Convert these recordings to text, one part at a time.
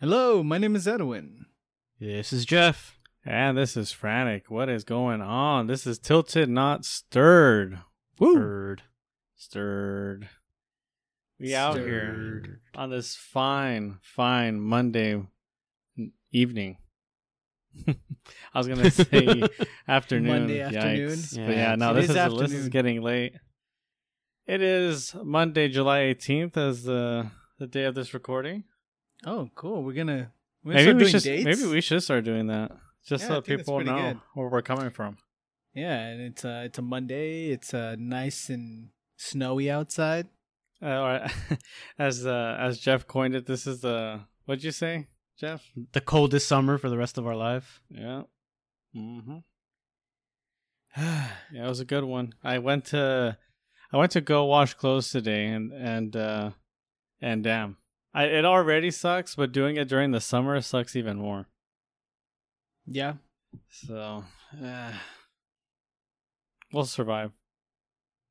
Hello, my name is Edwin. This is Jeff. And this is Frantic. What is going on? This is Tilted Not Stirred. Woo. Stirred. Stirred. We out here on this fine, fine Monday evening. I was gonna say afternoon. Monday Yikes. afternoon? But Yeah, yeah, no, this is is, this is getting late. It is Monday, July eighteenth, as the the day of this recording. Oh, cool. We're gonna we're gonna Maybe start we doing should dates. maybe we should start doing that just Yeah, so I think that's people know good. where we're coming from. Yeah, and it's uh it's a Monday. It's uh nice and snowy outside. Uh, or as uh, as Jeff coined it, this is the what'd you say, Jeff? The coldest summer for the rest of our life. Yeah. Mm-hmm. Yeah, it was a good one. I went to I went to go wash clothes today, and and uh, and damn, I it already sucks, but doing it during the summer sucks even more. yeah. So, uh, we'll survive.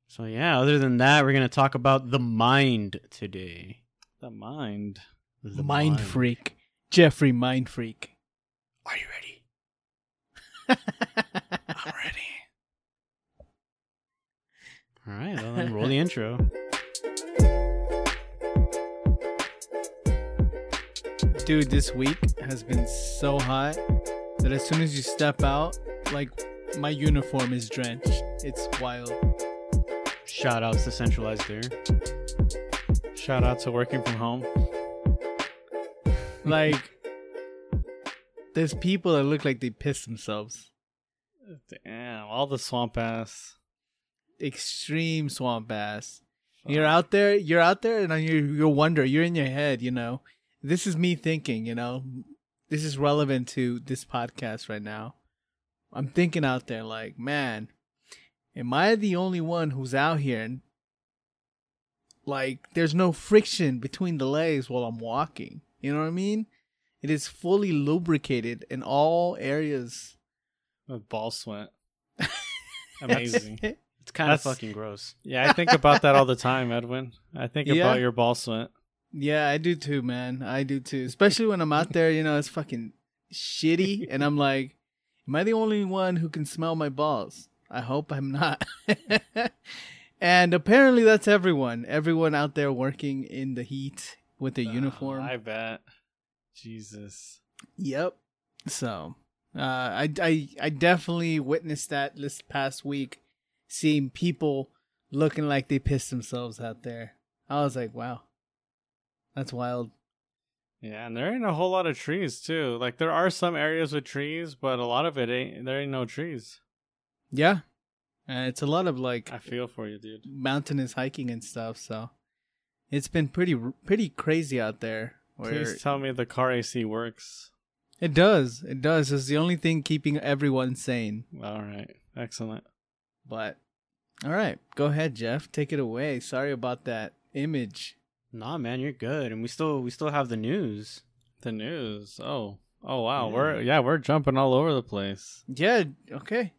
So yeah, other than that, we're gonna talk about the mind today. The mind. The mind, freak. Jeffrey Mind Freak. Are you ready? I'm ready. All right, well, then roll the intro. Dude, this week has been so hot that as soon as you step out, like my uniform is drenched. It's wild. Shout outs to centralized air. Shout out to working from home. Like there's people that look like they pissed themselves. Damn, all the swamp ass. Extreme swamp ass. You're out there, you're out there, and you're you're wonder, you're in your head, you know. This is me thinking, you know. This is relevant to this podcast right now. I'm thinking out there, like, man, am I the only one who's out here and like there's no friction between the legs while I'm walking? You know what I mean? It is fully lubricated in all areas. with ball sweat. Amazing. It's kind of fucking gross. yeah, I think about that all the time, Edwin. I think Yeah? about your ball sweat. Yeah, I do too, man. I do too. Especially when I'm out there, you know, it's fucking shitty, and I'm like, am I the only one who can smell my balls? I hope I'm not. and apparently, that's everyone. Everyone out there working in the heat with a uniform. I bet. Jesus. Yep. So, uh, I, I, I definitely witnessed that this past week, seeing people looking like they pissed themselves out there. I was like, wow, that's wild. Yeah, and there ain't a whole lot of trees too. Like there are some areas with trees, but a lot of it ain't. There ain't no trees. Yeah. Uh, it's a lot of like I feel for you, dude. mountainous hiking and stuff, so it's been pretty pretty crazy out there. Please tell me the car AC works. it does, it does. It's the only thing keeping everyone sane. All right, excellent. But all right, go ahead, Jeff. Take it away. Sorry about that image. Nah, man, you're good, and we still we still have the news. The news. Oh, oh wow. Yeah. We're yeah, we're jumping all over the place. Yeah. Okay.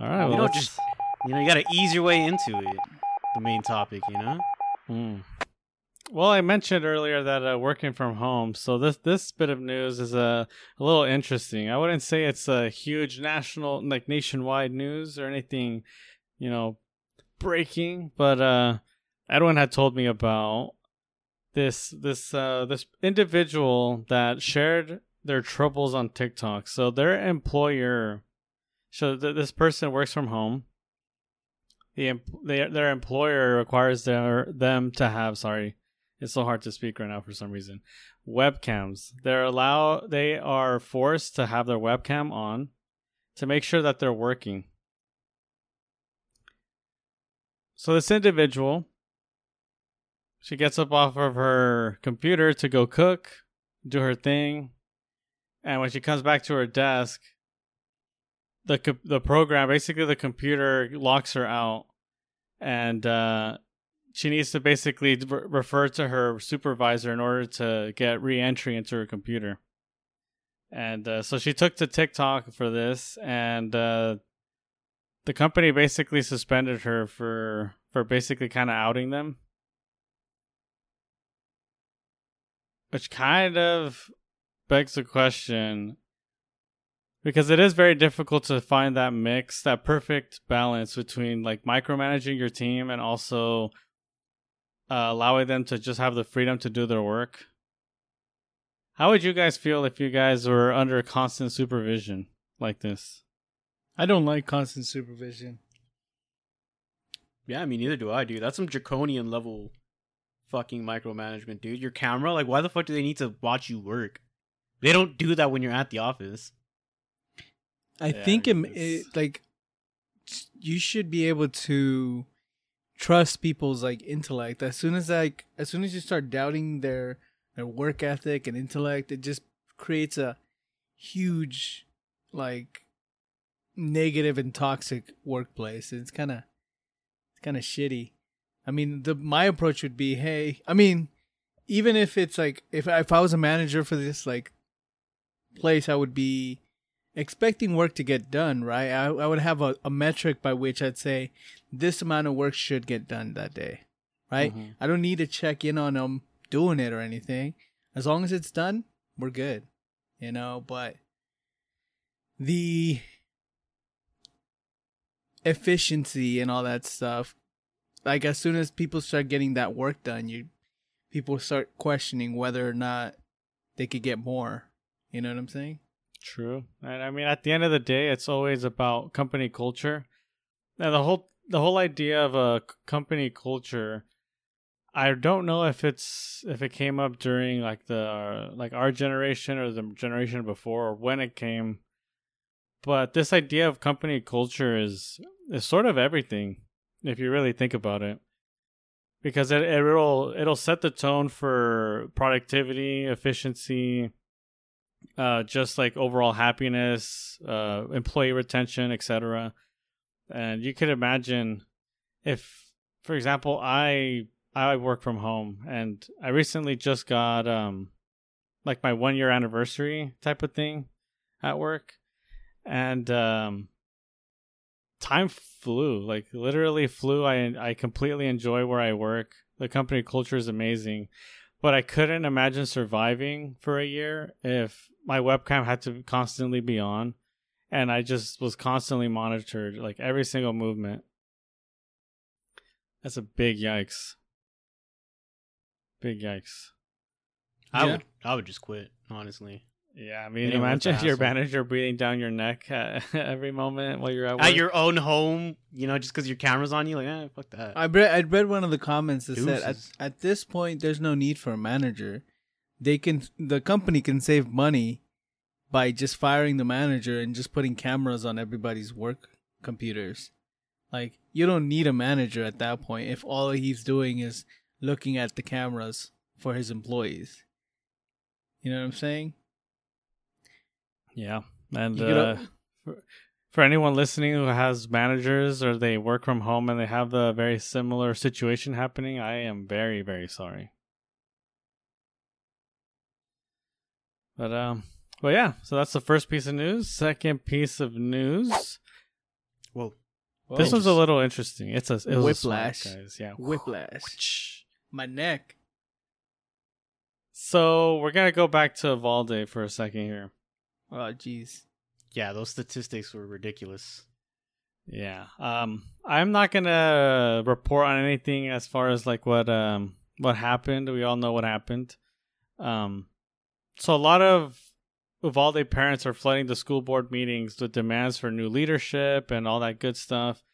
All right. You well, don't let's- just you know you got to ease your way into it. The main topic, you know. Mm. Well, I mentioned earlier that uh, working from home, so this this bit of news is uh, a little interesting. I wouldn't say it's a huge national, like nationwide news or anything, you know, breaking. But uh, Edwin had told me about this this uh, this individual that shared their troubles on TikTok. So their employer, so th- this person works from home. The their their employer requires their them to have sorry it's so hard to speak right now for some reason webcams. They're allow they are forced to have their webcam on to make sure that they're working. So this individual she gets up off of her computer to go cook do her thing and when she comes back to her desk the co- the program basically the computer locks her out and uh she needs to basically re- refer to her supervisor in order to get re-entry into her computer. And uh, so she took to tiktok for this and uh the company basically suspended her for for basically kind of outing them which kind of begs the question because it is very difficult to find that mix, that perfect balance between like micromanaging your team and also uh, allowing them to just have the freedom to do their work. How would you guys feel if you guys were under constant supervision like this? I don't like constant supervision. Yeah, I mean, neither do I, dude. That's some draconian level fucking micromanagement, dude. Your camera, like, why the fuck do they need to watch you work? They don't do that when you're at the office. I Yeah, think it, it like you should be able to trust people's like intellect. As soon as like as soon as you start doubting their their work ethic and intellect, it just creates a huge like negative and toxic workplace. It's kind of it's kind of shitty. I mean, the my approach would be, hey, I mean, even if it's like if if I was a manager for this like place, I would be expecting work to get done, right? I, I would have a, a metric by which I'd say this amount of work should get done that day, right? Mhm. I don't need to check in on them doing it or anything. As long as it's done, we're good, you know. But the efficiency and all that stuff, like as soon as people start getting that work done, you people start questioning whether or not they could get more. You know what I'm saying? True. And I mean at the end of the day it's always about company culture. Now the whole the whole idea of a company culture I don't know if it's if it came up during like the like our generation or the generation before or when it came but this idea of company culture is is sort of everything if you really think about it because it it'll it'll set the tone for productivity, efficiency, uh, just like overall happiness, uh, employee retention, etc. And you could imagine if, for example, I I work from home, and I recently just got um like my one year anniversary type of thing at work, and um time flew like literally flew. I i completely enjoy where i work. The company culture is amazing. But i couldn't imagine surviving for a year if my webcam had to constantly be on and i just was constantly monitored like every single movement. That's a big yikes. Big yikes. I Yeah. would, I would just quit, honestly. Yeah i mean imagine your manager breathing down your neck at every moment while you're at work At your own home, you know, just because your camera's on you, like, eh, fuck that. I read I read one of the comments that said at, at this point there's no need for a manager. They can the company can save money by just firing the manager and just putting cameras on everybody's work computers. Like you don't need a manager at that point if all he's doing is looking at the cameras for his employees. You know what I'm saying? Yeah, and uh, for, for anyone listening who has managers or they work from home and they have the very similar situation happening, I am very very sorry. But um, well, yeah. So that's the first piece of news. Second piece of news. Whoa. this was a little interesting. It's a it was a Whiplash. guys. Yeah. whiplash. My neck. So we're gonna go back to Uvalde for a second here. Oh jeez. Yeah, those statistics were ridiculous. Yeah. Um I'm not to report on anything as far as like what um what happened. We all know what happened. Um so a lot of Uvalde parents are flooding the school board meetings with demands for new leadership and all that good stuff.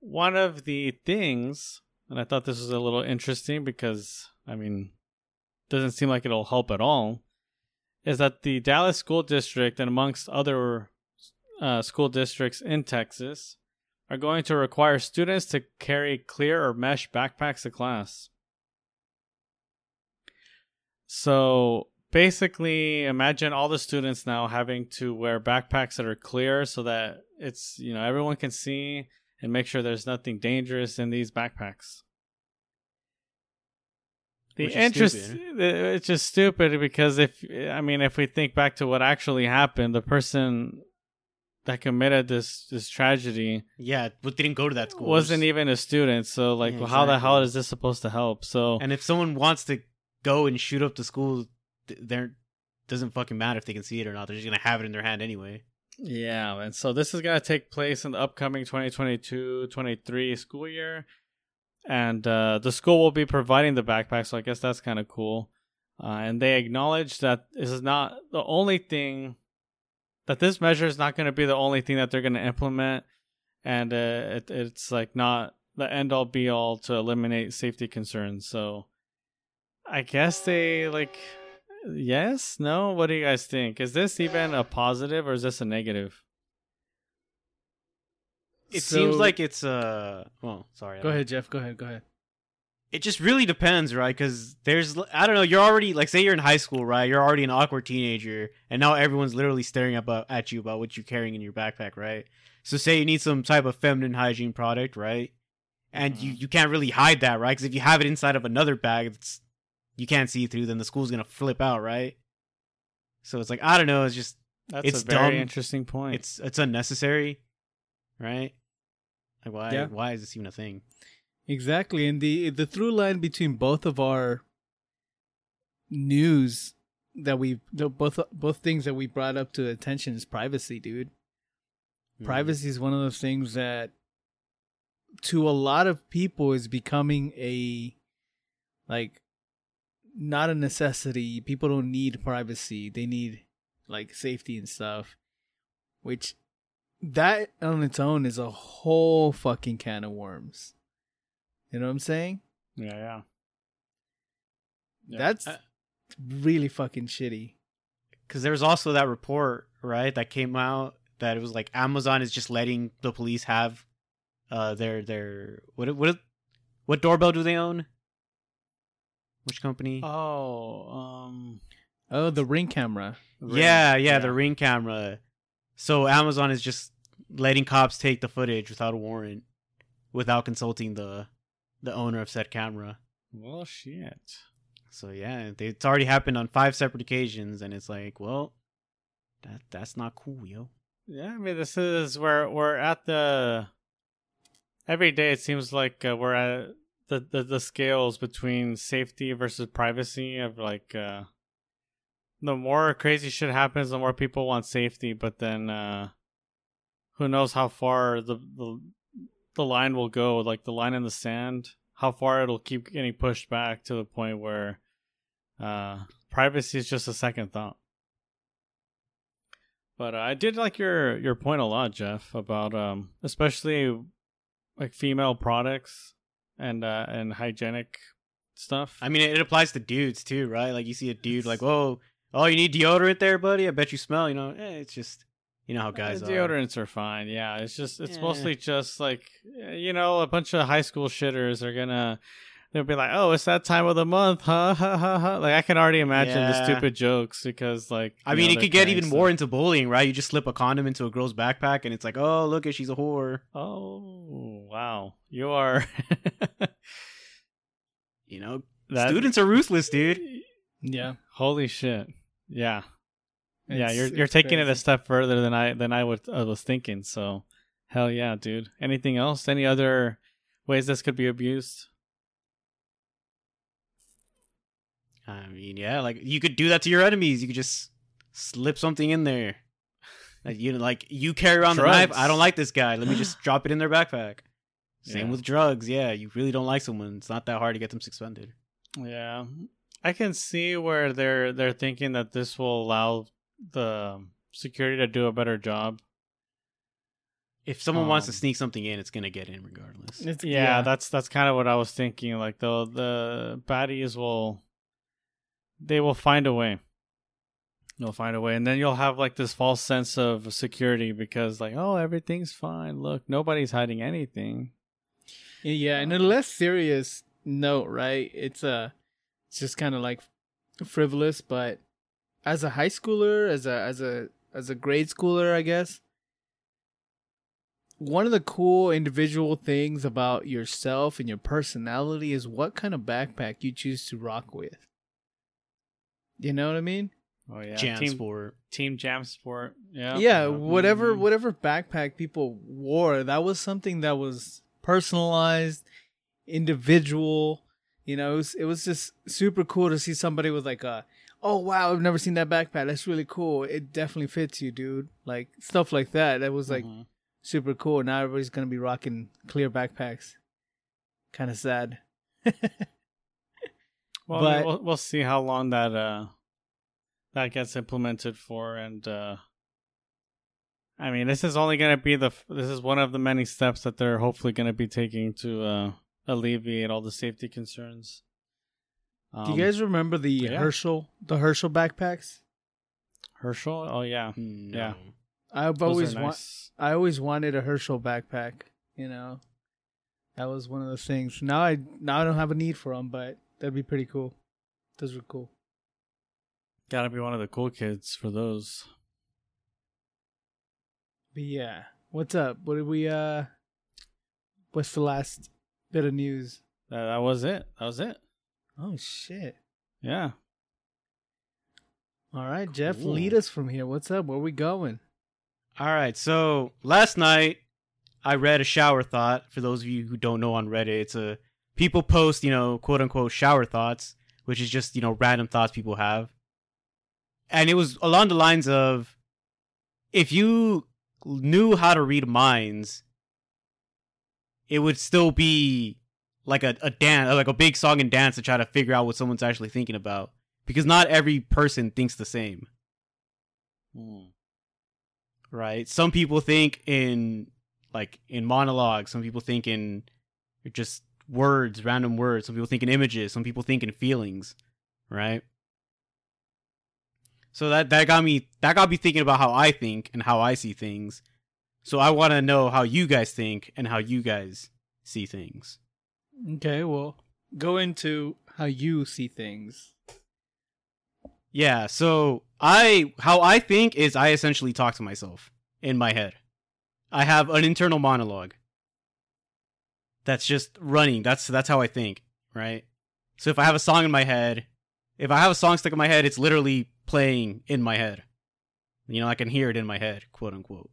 One of the things, and I thought this was a little interesting because I mean, doesn't seem like it'll help at all, is that the Dallas school district and amongst other uh, school districts in Texas are going to require students to carry clear or mesh backpacks to class. So basically, imagine all the students now having to wear backpacks that are clear so that it's, you know, everyone can see and make sure there's nothing dangerous in these backpacks. The interest, it's just stupid because if, I mean, if we think back to what actually happened, the person that committed this this tragedy Yeah, but didn't go to that school. wasn't even a student. So like, Yeah, how the hell is this supposed to help? So And if someone wants to go and shoot up the school, there doesn't fucking matter if they can see it or not. They're just gonna have it in their hand anyway. Yeah, and so this is to take place in the upcoming 2022-23 school year. And uh, the school will be providing the backpack, so I guess that's kind of cool. Uh, and they acknowledge that this is not the only thing, that this measure is not going to be the only thing that they're going to implement. And uh, it, it's like not the end all be all to eliminate safety concerns. So I guess they like yes, no. What do you guys think? Is this even a positive or is this a negative? It So- seems like it's uh. Well, sorry. Go ahead, Jeff. Go ahead. Go ahead. It just really depends, right? Because there's I don't know. You're already like say you're in high school, right? You're already an awkward teenager, and now everyone's literally staring up at you about what you're carrying in your backpack, right? So say you need some type of feminine hygiene product, right? And you you can't really hide that, right? Because if you have it inside of another bag, it's you can't see through, then the school's gonna flip out, right? So it's like I don't know. It's just That's It's a very dumb. interesting point. it's it's unnecessary, right? Like why Yeah. why is this even a thing? Exactly, and the the through line between both of our news that we both both things that we brought up to attention is privacy, dude. Hmm. Privacy is one of those things that to a lot of people is becoming a like not a necessity. People don't need privacy. They need like safety and stuff. Which that on its own is a whole fucking can of worms. You know what I'm saying? yeah, yeah. Yeah. That's really fucking shitty. because there was also that report right that came out that it was like Amazon is just letting the police have uh their their what what what doorbell do they own? Which company? Oh, um, Oh, the ring camera. yeah, Ring, yeah, the ring camera. So Amazon is just letting cops take the footage without a warrant, without consulting the the owner of said camera. Well, shit. So yeah, it's already happened on five separate occasions, and it's like, well, that that's not cool, yo. Yeah, I mean, this is where we're at the. Every day, it seems like uh, we're at the, the the scales between safety versus privacy of like. uh The more crazy shit happens, the more people want safety, but then uh who knows how far the the the line will go? Like the line in the sand, how far it'll keep getting pushed back to the point where uh privacy is just a second thought. But uh, I did like your your point a lot, Jeff, about um especially like female products and uh and hygienic stuff. I mean, it applies to dudes too, right? Like you see a dude like, whoa, oh, you need deodorant there, buddy? I bet you smell. You know, eh, it's just you know how guys Uh, are. deodorants are fine. Yeah, it's just it's Yeah. mostly just like eh, you know a bunch of high school shitters are gonna they'll be like, oh, it's that time of the month, huh? Ha ha ha. Like I can already imagine the stupid jokes because like I mean, know, it could get even stuff. more into bullying, right? You just slip a condom into a girl's backpack, and it's like, oh, look, at she's a whore. Oh wow, you are. You know, that, students are ruthless, dude. Yeah. Holy shit! Yeah, yeah. You're you're it's taking it a step further than I than I would I was thinking. So, hell yeah, dude. Anything else? Any other ways this could be abused? I mean, yeah, like you could do that to your enemies. You could just slip something in there. Like you like you carry around the knife. I don't like this guy. Let me just drop it in their backpack. Same Yeah. with drugs. Yeah, you really don't like someone. It's not that hard to get them suspended. Yeah, I can see where they're they're thinking that this will allow the security to do a better job. If someone wants to Um, sneak something in, it's gonna get in regardless. It's, Yeah, that's that's kind of what I was thinking. Like the the baddies will, they will find a way. They'll find a way, and then you'll have like this false sense of security because like, oh, everything's fine. Look, nobody's hiding anything. Yeah, and a less serious note, right? It's a, it's just kind of like frivolous, but as a high schooler, as a as a as a grade schooler, I guess. One of the cool individual things about yourself and your personality is what kind of backpack you choose to rock with. You know what I mean? Oh yeah, Jam team sport. team jam sport. Yeah, yeah whatever Mhm. whatever backpack people wore that was something that was personalized individual you know it was, it was just super cool to see somebody with like a oh wow, I've never seen that backpack. That's really cool. It definitely fits you, dude. Like stuff like that. That was like Mhm. super cool. Now everybody's gonna be rocking clear backpacks. Kind of sad. Well, But- we'll we'll see how long that uh that gets implemented for, and uh I mean, this is only going to be the this is one of the many steps that they're hopefully going to be taking to uh alleviate all the safety concerns. Do Um, you guys remember the yeah. Herschel, the Herschel backpacks? Herschel? Oh yeah, No. Yeah. I've Those are always wa- I always wanted a Herschel backpack. You know, that was one of the things. Now I now I don't have a need for them, but that'd be pretty cool. Those were cool. Got to be one of the cool kids for those. But yeah, what's up? What did we? uh What's the last bit of news? That, that was it. That was it. Oh shit! Yeah. All right, Jeff, Cool. lead us from here. What's up? Where we going? All right. So last night I read a shower thought. For those of you who don't know on Reddit, it's a people post, you know, quote unquote shower thoughts, which is just, you know, random thoughts people have. And it was along the lines of if you knew how to read minds, it would still be like a, a dance, like a big song and dance to try to figure out what someone's actually thinking about. Because not every person thinks the same Hmm. right? Some people think in like in monologues. Some people think in just words, random words. Some people think in images. Some people think in feelings, right? So that that got me that got me thinking about how I think and how I see things. So I want to know how you guys think and how you guys see things. Okay, well, go into how you see things. Yeah, so I how I think is I essentially talk to myself in my head. I have an internal monologue. That's just running. That's that's how I think, right? So if I have a song in my head, if I have a song stuck in my head, it's literally playing in my head. You know, I can hear it in my head, quote unquote.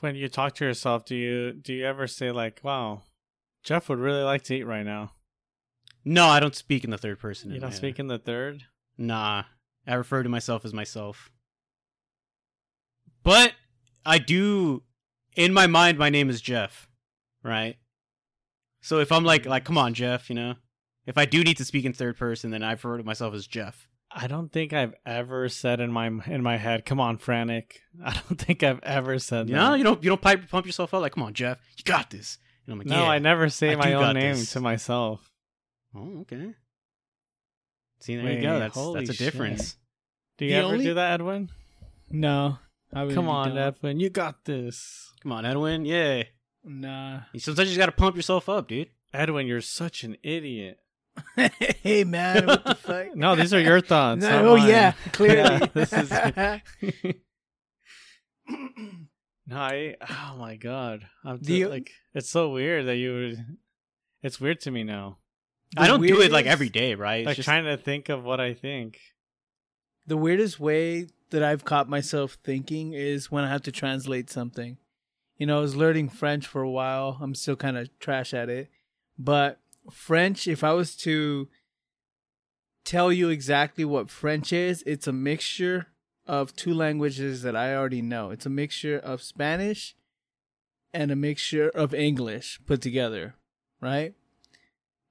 When you talk to yourself, do you do you ever say like, "Wow, Jeff would really like to eat right now"? No, I don't speak in the third person. You don't my speak in the third. Nah, I refer to myself as myself. But I do, in my mind, my name is Jeff, right? So if I'm like, like, come on, Jeff, you know, if I do need to speak in third person, then I refer to myself as Jeff. I don't think I've ever said in my in my head, "Come on, frantic." I don't think I've ever said You that. you don't, you don't pipe, pump yourself up like, come on, Jeff, you got this. And I'm like, no, yeah. I never say I my own name this. to myself. Oh, okay. See, there Wait, you go. That's that's a shit. difference. Do you The ever only- do that, Edwin? No, I really Come on, don't. Edwin, you got this. Come on, Edwin. Yeah. Nah. Sometimes you just got to pump yourself up, dude. Edwin, you're such an idiot. hey man, what the fuck? No, these are your thoughts. No, oh mine. yeah, clearly. Yeah, this is- No, I. Oh my god, I'm Do t- like, it's so weird that you would. It's weird to me now. I don't do it like every day, right? It's like just- trying to think of what I think. The weirdest way that I've caught myself thinking is when I have to translate something. You know, I was learning French for a while. I'm still kind of trash at it. But French, if I was to tell you exactly what French is, it's a mixture of two languages that I already know. It's a mixture of Spanish and a mixture of English put together, right?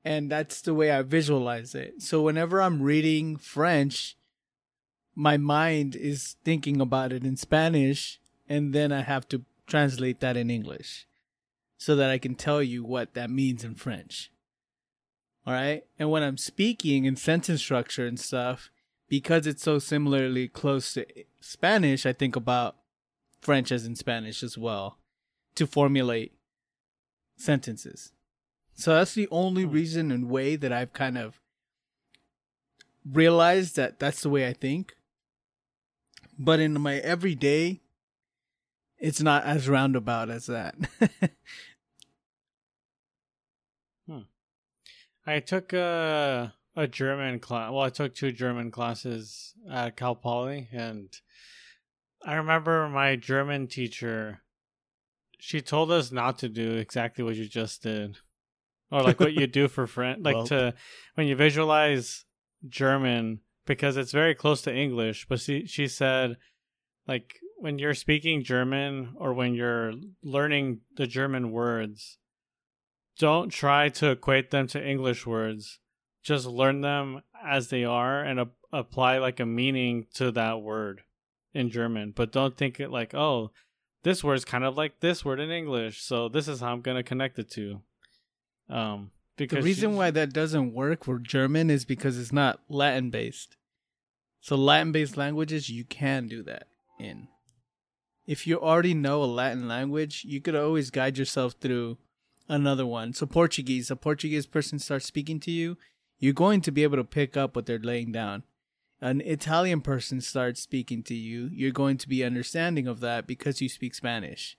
And that's the way I visualize it. So whenever I'm reading French, my mind is thinking about it in Spanish, and then I have to translate that in English so that I can tell you what that means in French. All right. And when I'm speaking in sentence structure and stuff, because it's so similarly close to Spanish, I think about French as in Spanish as well to formulate sentences. So that's the only hmm. reason and way that I've kind of realized that that's the way I think. But in my everyday, it's not as roundabout as that. Hmm. I took a a German class. Well, I took two German classes at Cal Poly, and I remember my German teacher. She told us not to do exactly what you just did, or like what you do for French, like Well. to when you visualize German because it's very close to English. But she she said, like when you're speaking German or when you're learning the German words, don't try to equate them to English words. Just learn them as they are and a- apply like a meaning to that word in German. But don't think it like, oh, this word's kind of like this word in English, so this is how I'm gonna connect it to. Um, because the reason why that doesn't work for German is because it's not Latin based. So Latin based languages you can do that in. If you already know a Latin language, you could always guide yourself through another one. So Portuguese, a Portuguese person starts speaking to you, you're going to be able to pick up what they're laying down. An Italian person starts speaking to you, you're going to be understanding of that because you speak Spanish.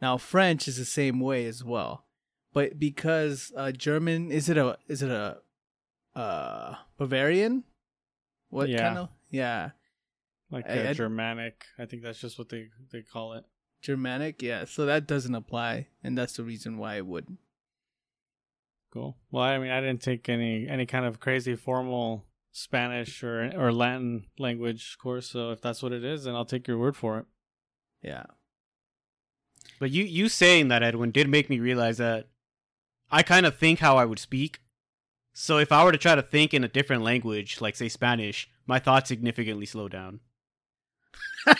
Now French is the same way as well but because uh German is it a is it a uh Bavarian? What Yeah. kind of yeah like I- I- Germanic. I think that's just what they they call it. Germanic? Yeah, so that doesn't apply, and that's the reason why it would. Cool. Well, I mean, I didn't take any any kind of crazy formal Spanish or or Latin language course, so if that's what it is, then I'll take your word for it. Yeah, But you you saying that Edwin did make me realize that I kind of think how I would speak. So if I were to try to think in a different language, like say Spanish, my thoughts significantly slow down.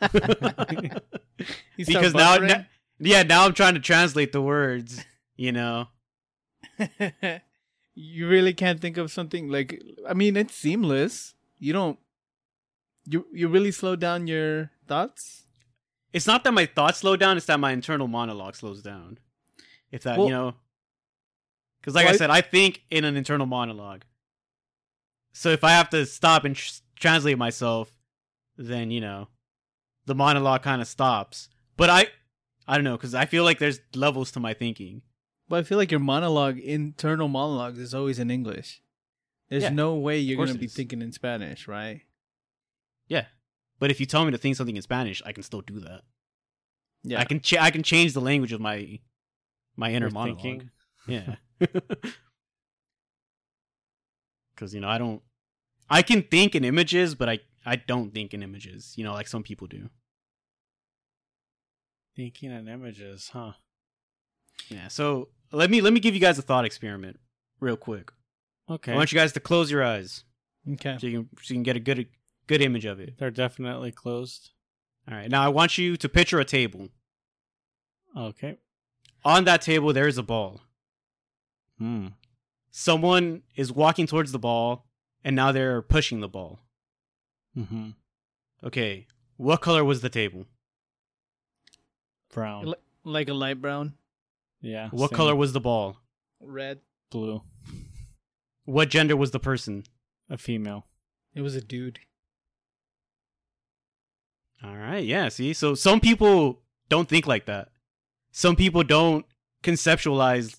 Because now, buffering? na- yeah, now I'm trying to translate the words. You know, you really can't think of something like. I mean, it's seamless. You don't. You you really slow down your thoughts. it's not that my thoughts slow down; it's that my internal monologue slows down. If that, Well- you know, because like Well, I said, I think in an internal monologue. So if I have to stop and tr- translate myself, then you know, the monologue kind of stops. But I, I don't know, because I feel like there's levels to my thinking. But I feel like your monologue, internal monologues, is always in English. There's Yeah, no way you're gonna be is. thinking in Spanish, right? Yeah, but if you tell me to think something in Spanish, I can still do that. Yeah, I can ch- I can change the language of my my inner Your monologue. thinking. Yeah. Cuz you know, I don't I can think in images, but I I don't think in images, you know, like some people do. Thinking in images, huh? Yeah. So, let me let me give you guys a thought experiment real quick. Okay. I want you guys to close your eyes Okay. so you can so you can get a good good image of it. They're definitely closed. All right. Now I want you to picture a table. Okay. On that table there is a ball. Hmm. Someone is walking towards the ball and now they're pushing the ball. Mm-hmm. Okay. What color was the table? Brown. Li- Like a light brown, yeah. What same. color was the ball? red. blue? What gender was the person? A female. It was a dude. All right, yeah, see? So some people don't think like that. Some people don't conceptualize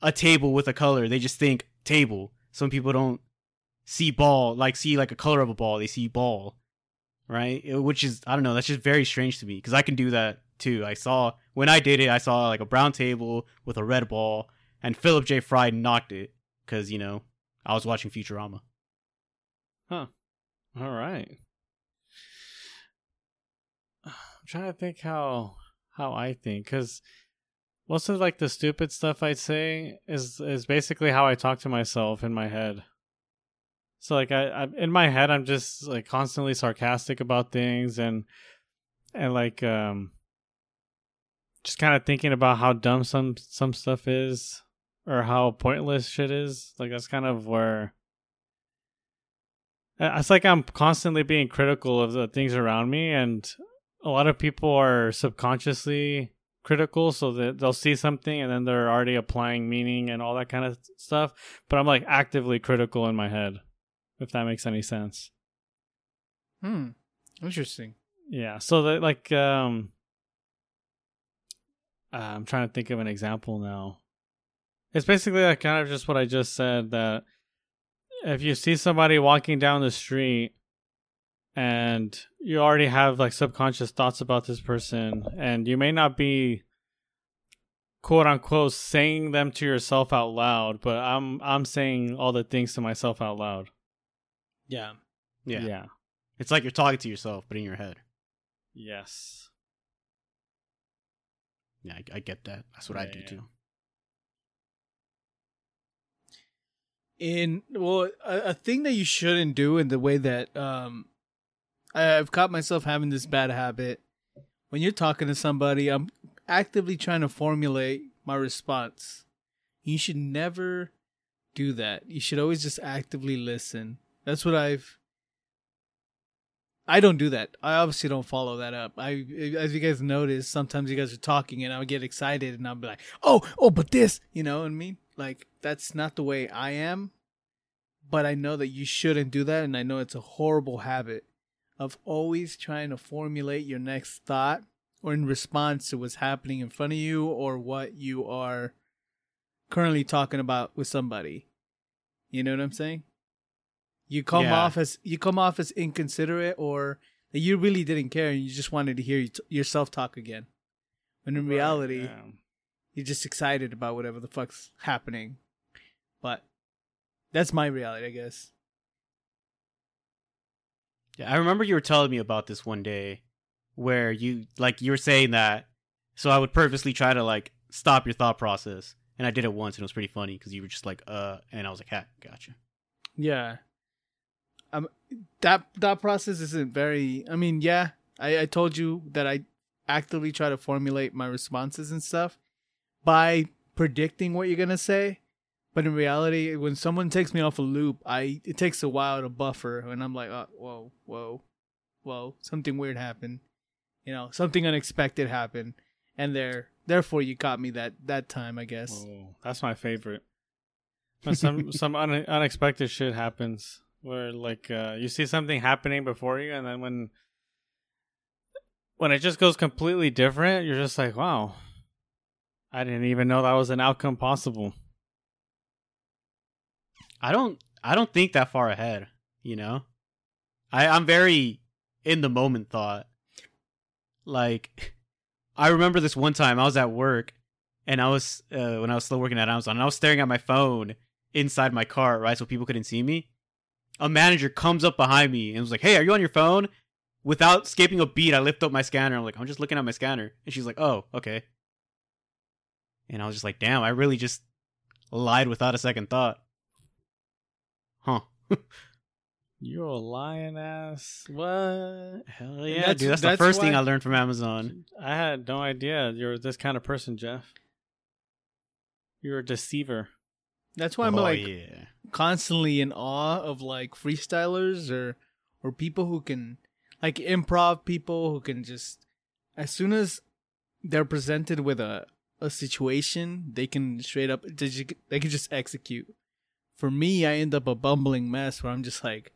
a table with a color. They just think table. Some people don't see ball, like see like a color of a ball. They see ball. Right? It- Which is I don't know, that's just very strange to me cuz I can do that too. I saw when I did it, I saw like a brown table with a red ball and Philip J. Fry knocked it cuz you know, I was watching Futurama. Huh. All right. I'm trying to think how how I think because most of like the stupid stuff I say is is basically how I talk to myself in my head. So like I, I in my head I'm just like constantly sarcastic about things and and like um just kind of thinking about how dumb some some stuff is or how pointless shit is. Like that's kind of where it's like I'm constantly being critical of the things around me, and a lot of people are subconsciously critical, so that they'll see something and then they're already applying meaning and all that kind of stuff. But I'm like actively critical in my head, if that makes any sense. Hmm. Interesting. Yeah. So that like um, uh, I'm trying to think of an example now. It's basically like kind of just what I just said that if you see somebody walking down the street and you already have like subconscious thoughts about this person and you may not be quote unquote saying them to yourself out loud, but I'm I'm saying all the things to myself out loud. Yeah. Yeah. Yeah. It's like you're talking to yourself, but in your head. Yes. Yeah, I, I get that. That's what I do yeah. too. in well a, a thing that you shouldn't do in the way that um I, i've caught myself having this bad habit when you're talking to somebody i'm actively trying to formulate my response you should never do that you should always just actively listen that's what i've I don't do that. I obviously don't follow that up. I, as you guys notice, sometimes you guys are talking and I'll get excited and I'll be like, "Oh, oh, but this," you know what I mean? Like that's not the way I am. But I know that you shouldn't do that, and I know it's a horrible habit of always trying to formulate your next thought or in response to what's happening in front of you or what you are currently talking about with somebody. You know what I'm saying? You come Yeah. off as you come off as inconsiderate or that you really didn't care and you just wanted to hear you t- yourself talk again. When in reality, Yeah. you're just excited about whatever the fuck's happening. But that's my reality, I guess. Yeah, I remember you were telling me about this one day where you like you were saying that so I would purposely try to like stop your thought process. And I did it once and it was pretty funny because you were just like, uh and I was like, ha, gotcha. Yeah. Um that that process isn't very I mean, yeah, I, I told you that I actively try to formulate my responses and stuff by predicting what you're gonna say. But in reality, when someone takes me off a loop, I it takes a while to buffer and I'm like, oh, whoa, whoa, whoa, something weird happened. You know, something unexpected happened. And there therefore you caught me that that time, I guess. Oh, that's my favorite. When some some un- unexpected shit happens, where like uh, you see something happening before you, and then when when it just goes completely different, you're just like, wow, I didn't even know that was an outcome possible. I don't I don't think that far ahead, you know? I I'm very in the moment thought. Like I remember this one time I was at work and I was uh, when I was still working at Amazon and I was staring at my phone inside my car, right, so people couldn't see me. A manager comes up behind me and was like, "Hey, are you on your phone?" Without skipping a beat, I lift up my scanner. I'm like, "I'm just looking at my scanner." And she's like, "Oh, okay." And I was just like, "Damn, I really just lied without a second thought." Huh. You're a lying ass. What? Hell yeah, that's- dude. That's, that's the first thing I learned from Amazon. I had no idea you're this kind of person, Jeff. You're a deceiver. That's why I'm oh, like yeah. constantly in awe of like freestylers or or people who can like improv people who can just as soon as they're presented with a a situation they can straight up they they can just execute for me i end up a bumbling mess where i'm just like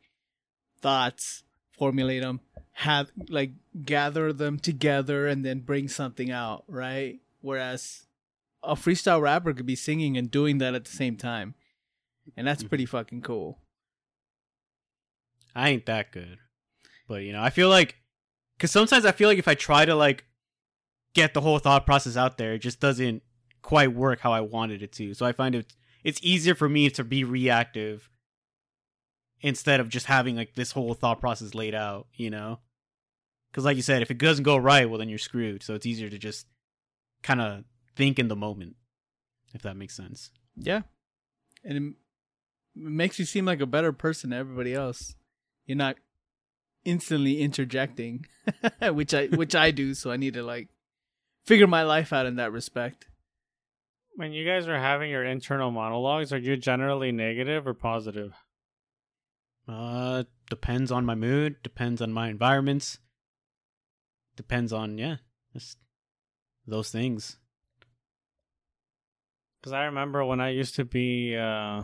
thoughts formulate them have like gather them together and then bring something out right whereas a freestyle rapper could be singing and doing that at the same time and that's mm-hmm. pretty fucking cool. I ain't that good. But, you know, I feel like, because sometimes I feel like if I try to, like, get the whole thought process out there, it just doesn't quite work how I wanted it to. So I find it, it's easier for me to be reactive instead of just having, like, this whole thought process laid out, you know? Because, like you said, if it doesn't go right, well, then you're screwed. So it's easier to just kind of think in the moment, if that makes sense. Yeah, and it, makes you seem like a better person to everybody else. You're not instantly interjecting, which I which I do. So I need to like figure my life out in that respect. When you guys are having your internal monologues, are you generally negative or positive? Uh, depends on my mood, depends on my environments, depends on yeah, just those things. Because I remember when I used to be, uh,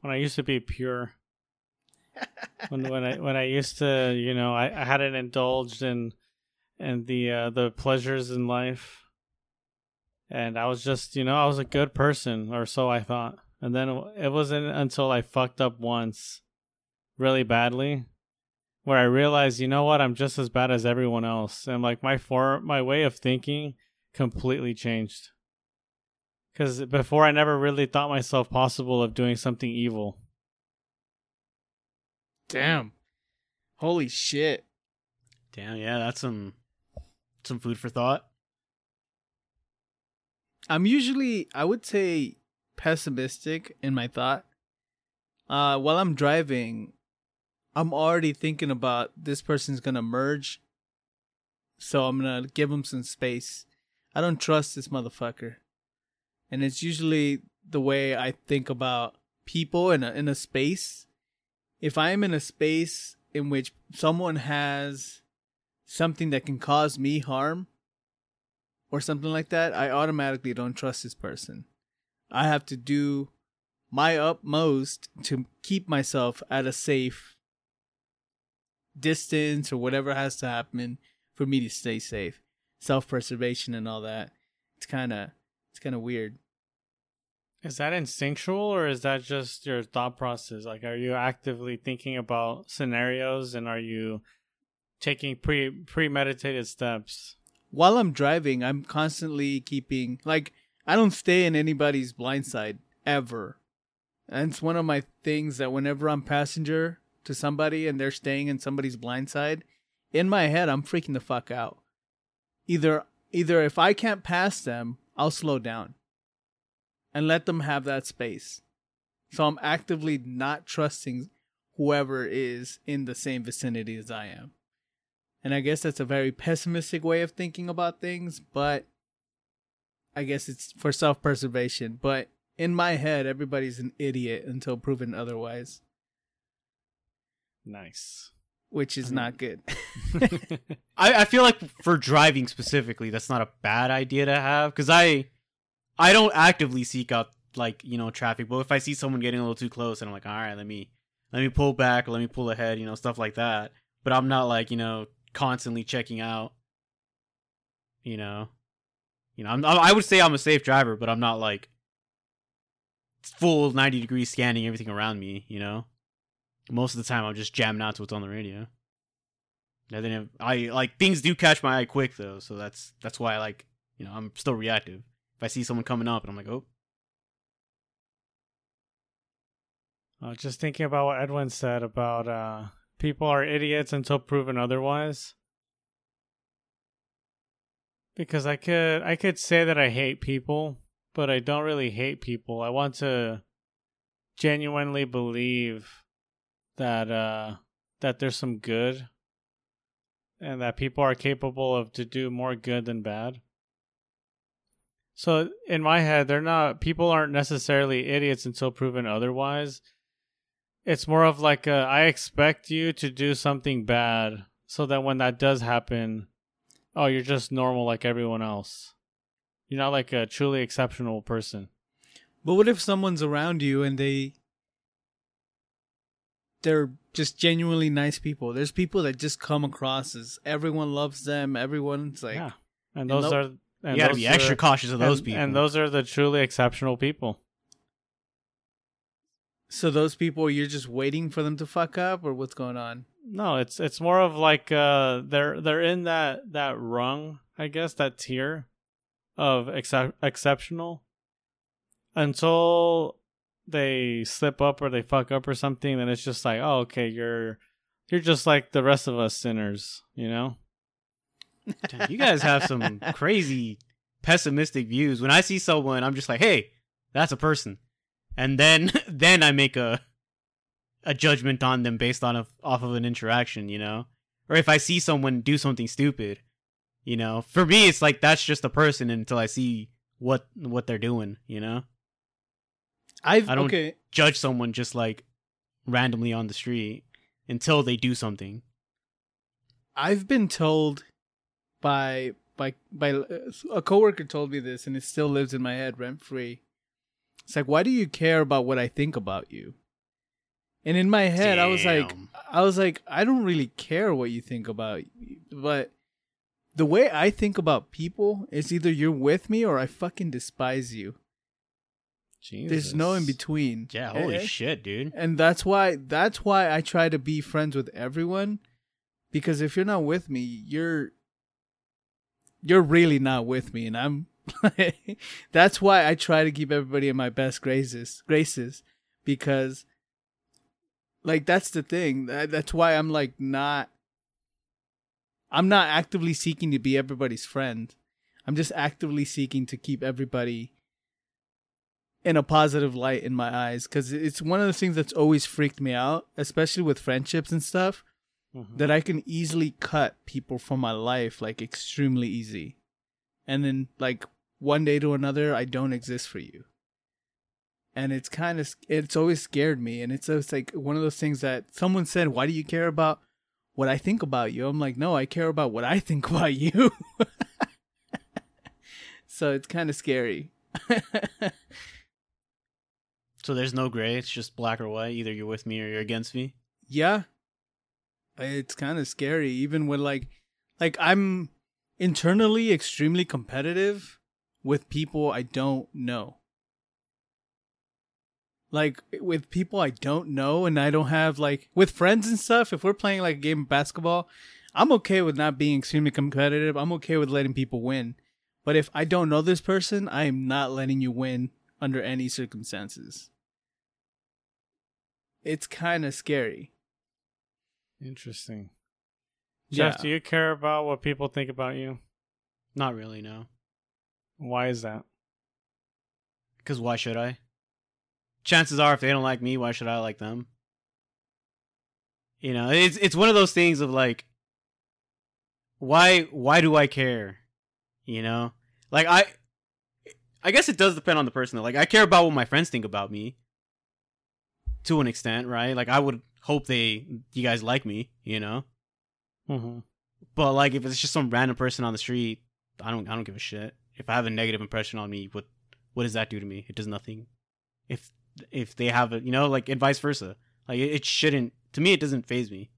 when I used to be pure. when when I when I used to, you know, I, I hadn't indulged in in the uh, the pleasures in life, and I was just, you know, I was a good person, or so I thought. And then it wasn't until I fucked up once, really badly, where I realized, you know what, I'm just as bad as everyone else, and like my for my way of thinking completely changed. Because before, I never really thought myself possible of doing something evil. Damn. Holy shit. Damn, yeah, that's some some food for thought. I'm usually, I would say, pessimistic in my thought. Uh, while I'm driving, I'm already thinking about this person's gonna merge, so I'm gonna give him some space. I don't trust this motherfucker, and it's usually the way I think about people in a in a space. If I am in a space in which someone has something that can cause me harm, or something like that, I automatically don't trust this person. I have to do my utmost to keep myself at a safe distance or whatever has to happen for me to stay safe. Self preservation and all that. It's kind of it's kind of weird. Is that instinctual or is that just your thought process? Like, are you actively thinking about scenarios and are you taking pre premeditated steps? While I'm driving, I'm constantly keeping like I don't stay in anybody's blind side ever. And it's one of my things that whenever I'm passenger to somebody and they're staying in somebody's blind side, in my head I'm freaking the fuck out. Either either if I can't pass them, I'll slow down and let them have that space. So I'm actively not trusting whoever is in the same vicinity as I am. And I guess that's a very pessimistic way of thinking about things, but I guess it's for self preservation. But in my head, everybody's an idiot until proven otherwise, Nice. Which is I mean- not good. I, I feel like for driving specifically, that's not a bad idea to have because I I don't actively seek out like you know traffic, but if I see someone getting a little too close, and I'm like, all right, let me let me pull back or let me pull ahead, you know, stuff like that. But I'm not like you know constantly checking out. You know, you know, I'm, I would say I'm a safe driver, but I'm not like full 90 degrees scanning everything around me. You know, most of the time I'm just jamming out to what's on the radio. I didn't. I like things do catch my eye quick though, so that's that's why I like you know I'm still reactive. If I see someone coming up and I'm like, oh, Uh, just thinking about what Edwin said about uh, people are idiots until proven otherwise. Because I could I could say that I hate people, but I don't really hate people. I want to genuinely believe that uh, that there's some good and that people are capable of to do more good than bad. So in my head, they're not people aren't necessarily idiots until proven otherwise. It's more of like a, I expect you to do something bad so that when that does happen, oh, you're just normal like everyone else. You're not like a truly exceptional person. But what if someone's around you and they they're just genuinely nice people? There's people that just come across as everyone loves them. Everyone's like, yeah, and and those tho- are and you gotta those be extra are- cautious of those and, people. and those are the truly exceptional people. so those people you're just waiting for them to fuck up, or what's going on? No, it's it's more of like uh they're they're in that that rung, I guess, that tier of excep- exceptional until they slip up or they fuck up or something then it's just like, "Oh, okay, you're you're just like the rest of us sinners, you know?" Damn, you guys have some crazy pessimistic views. When I see someone, I'm just like, hey, that's a person, and then then I make a a judgment on them based on a, off of an interaction, you know. Or if I see someone do something stupid, you know, for me it's like that's just a person until I see what what they're doing, you know. I've I don't- okay. Judge someone just like randomly on the street until they do something. I've been told by by by uh, a coworker told me this, and it still lives in my head rent free. It's like, why do you care about what I think about you? And in my head, I was like, I was like, I don't really care what you think about, but the way I think about people is either you're with me or I fucking despise you. There's no in between. Yeah, holy Eh, shit, dude. and that's why that's why I try to be friends with everyone because if you're not with me, you're you're really not with me and I'm that's why I try to keep everybody in my best graces, graces, because like that's the thing. That, that's why I'm like not. I'm not actively seeking to be everybody's friend. I'm just actively seeking to keep everybody in a positive light in my eyes because it's one of the things that's always freaked me out, especially with friendships and stuff, Mhm. that I can easily cut people from my life like extremely easy. And then like one day to another, I don't exist for you. And it's kind of it's always scared me, and it's always like one of those things that someone said, "Why do you care about what I think about you?" I'm like, "No, I care about what I think about you." so it's kind of scary. So there's no gray. It's just black or white. Either you're with me or you're against me. yeah it's kind of scary even when like like i'm internally extremely competitive with people i don't know like with people i don't know and i don't have like with friends and stuff if we're playing like a game of basketball i'm okay with not being extremely competitive i'm okay with letting people win but if i don't know this person i am not letting you win under any circumstances it's kind of scary Interesting. Yeah. Jeff, do you care about what people think about you? Not really, no. Why is that? Because why should I? Chances are, if they don't like me, why should I like them? You know, it's it's one of those things of like, why why do I care? You know, like I, I guess it does depend on the person. Though. Like I care about what my friends think about me, to an extent, right? Like I would hope they you guys like me, you know. Mm-hmm. But like if it's just some random person on the street, I don't I don't give a shit. If I have a negative impression on me, what what does that do to me? It does nothing. If if they have a you know like and vice versa. Like it, it shouldn't to me it doesn't faze me.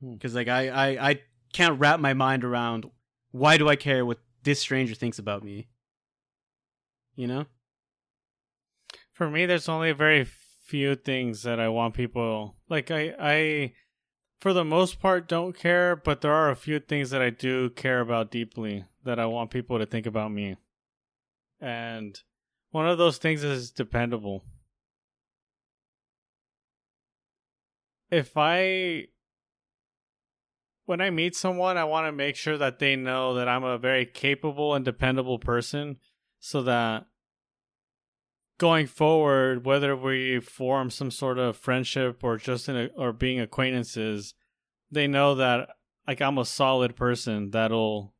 Hmm. Cuz like I, I I can't wrap my mind around why do I care what this stranger thinks about me? You know? For me, there's only very few things that I want people like. I, I, for the most part, don't care, but there are a few things that I do care about deeply that I want people to think about me. And one of those things is dependable. If I, when I meet someone, I want to make sure that they know that I'm a very capable and dependable person so that going forward, whether we form some sort of friendship or just in a, or being acquaintances, they know that like I'm a solid person that'll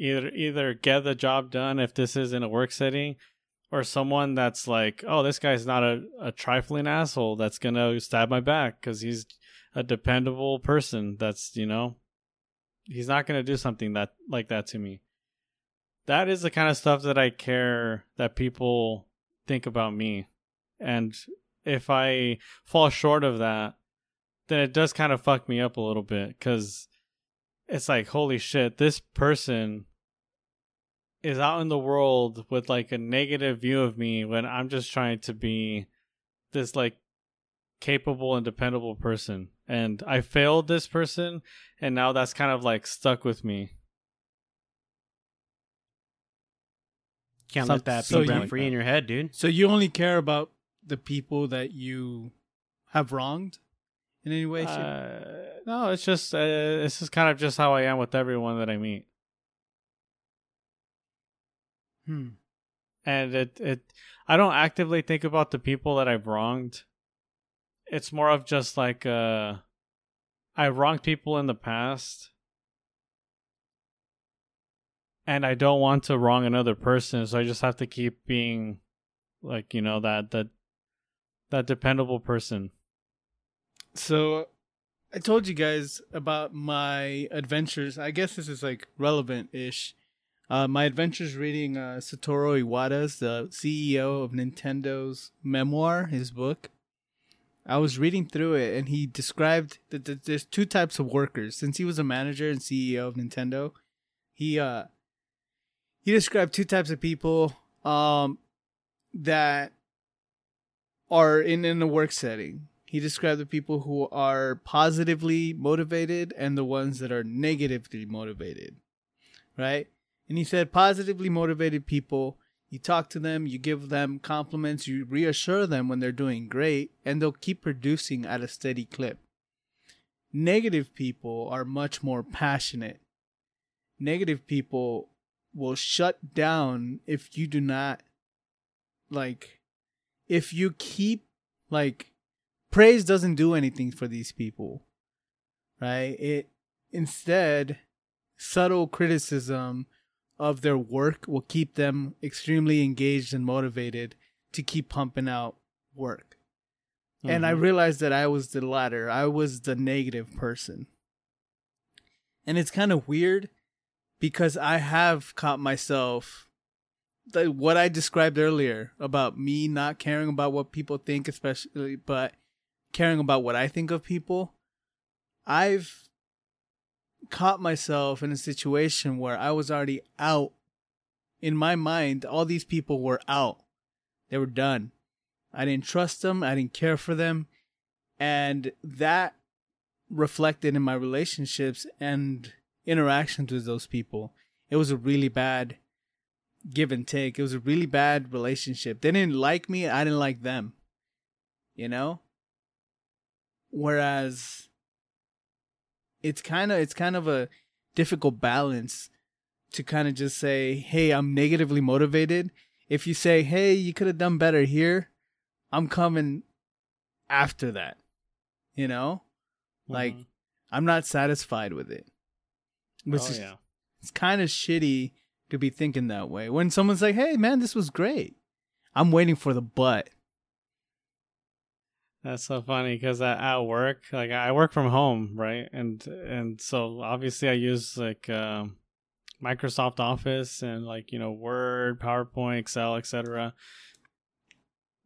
either either get the job done if this is in a work setting, or someone that's like, oh, this guy's not a, a trifling asshole that's gonna stab my back because he's a dependable person. That's you know, he's not gonna do something that like that to me. That is the kind of stuff that I care that people think about me. And if I fall short of that, then it does kind of fuck me up a little bit because it's like, holy shit, this person is out in the world with like a negative view of me when I'm just trying to be this like capable and dependable person. And I failed this person, and now that's kind of like stuck with me. Can't So- let that so be you- rent free in your head, dude. So you only care about the people that you have wronged in any way? Uh, no, it's just uh, it's just kind of just how I am with everyone that I meet, hmm. and it it I don't actively think about the people that I've wronged. It's more of just like uh, I wronged people in the past, and I don't want to wrong another person, so I just have to keep being like you know that that that dependable person. So I told you guys about my adventures. I guess this is like relevant ish. Uh, my adventures reading uh, Satoru Iwata's, the CEO of Nintendo's memoir, his book. I was reading through it, and he described that there's two types of workers. Since he was a manager and CEO of Nintendo, he uh he described two types of people um that are in in a work setting. He described the people who are positively motivated and the ones that are negatively motivated. Right? And he said positively motivated people, you talk to them, you give them compliments, you reassure them when they're doing great, and they'll keep producing at a steady clip. Negative people are much more passionate. Negative people will shut down if you do not like if you keep like praise doesn't do anything for these people right it instead subtle criticism of their work will keep them extremely engaged and motivated to keep pumping out work. And i Mhm. realized that i was the latter. I was the negative person. And it's kind of weird because i have caught myself the, what i described earlier about me not caring about what people think especially but caring about what i think of people. I've caught myself in a situation where i was already out. In my mind all these people were out. They were done. I didn't trust them. I didn't care for them. And that reflected in my relationships and interactions with those people. It was a really bad give and take. It was a really bad relationship. They didn't like me. I didn't like them you know? Whereas it's kind of it's kind of a difficult balance to kind of just say hey i'm negatively motivated. If you say hey you could have done better here i'm coming after that you know? Like Mhm. i'm not satisfied with it which oh is yeah. it's kind of shitty to be thinking that way. When someone's like hey man this was great. I'm waiting for the butt That's so funny because at, work, like I work from home, right? And and so obviously I use like um, Microsoft Office and like you know Word, PowerPoint, Excel, etc.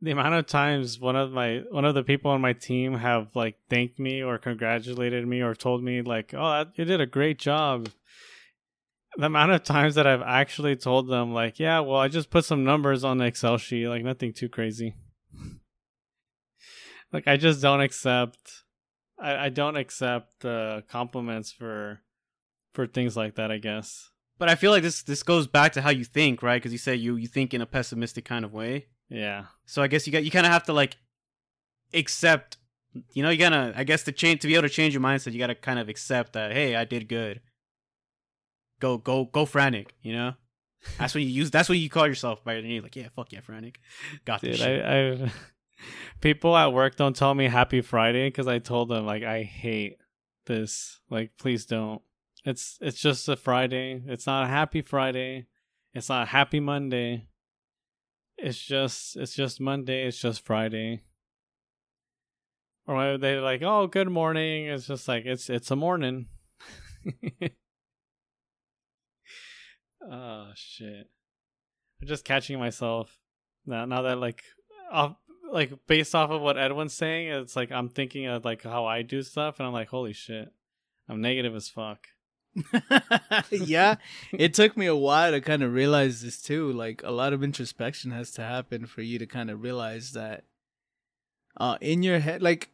The amount of times one of my one of the people on my team have like thanked me or congratulated me or told me like, "Oh, you did a great job." The amount of times that I've actually told them like, "Yeah, well, I just put some numbers on the Excel sheet, like nothing too crazy." like I just don't accept I, I don't accept uh, compliments for for things like that, I guess. But I feel like this this goes back to how you think, right? Because you say you you think in a pessimistic kind of way. Yeah. So I guess you got you kind of have to like accept. You know, you gotta. I guess to change to be able to change your mindset, you gotta kind of accept that. Hey, I did good. Go go go, frantic. You know, that's when you use. That's when you call yourself by your name. Like, yeah, fuck yeah, frantic. Got this shit. I, I people at work don't tell me happy Friday because I told them like I hate this. Like, please don't. It's it's just a Friday. It's not a happy Friday. It's not a happy Monday. It's just it's just Monday. It's just Friday. Or they're like, "Oh, good morning." It's just like it's it's a morning. oh shit! I'm just catching myself now. Now that like off like based off of what Edwin's saying, it's like I'm thinking of like how I do stuff, and I'm like, holy shit, I'm negative as fuck. yeah, it took me a while to kind of realize this too. Like a lot of introspection has to happen for you to kind of realize that uh in your head like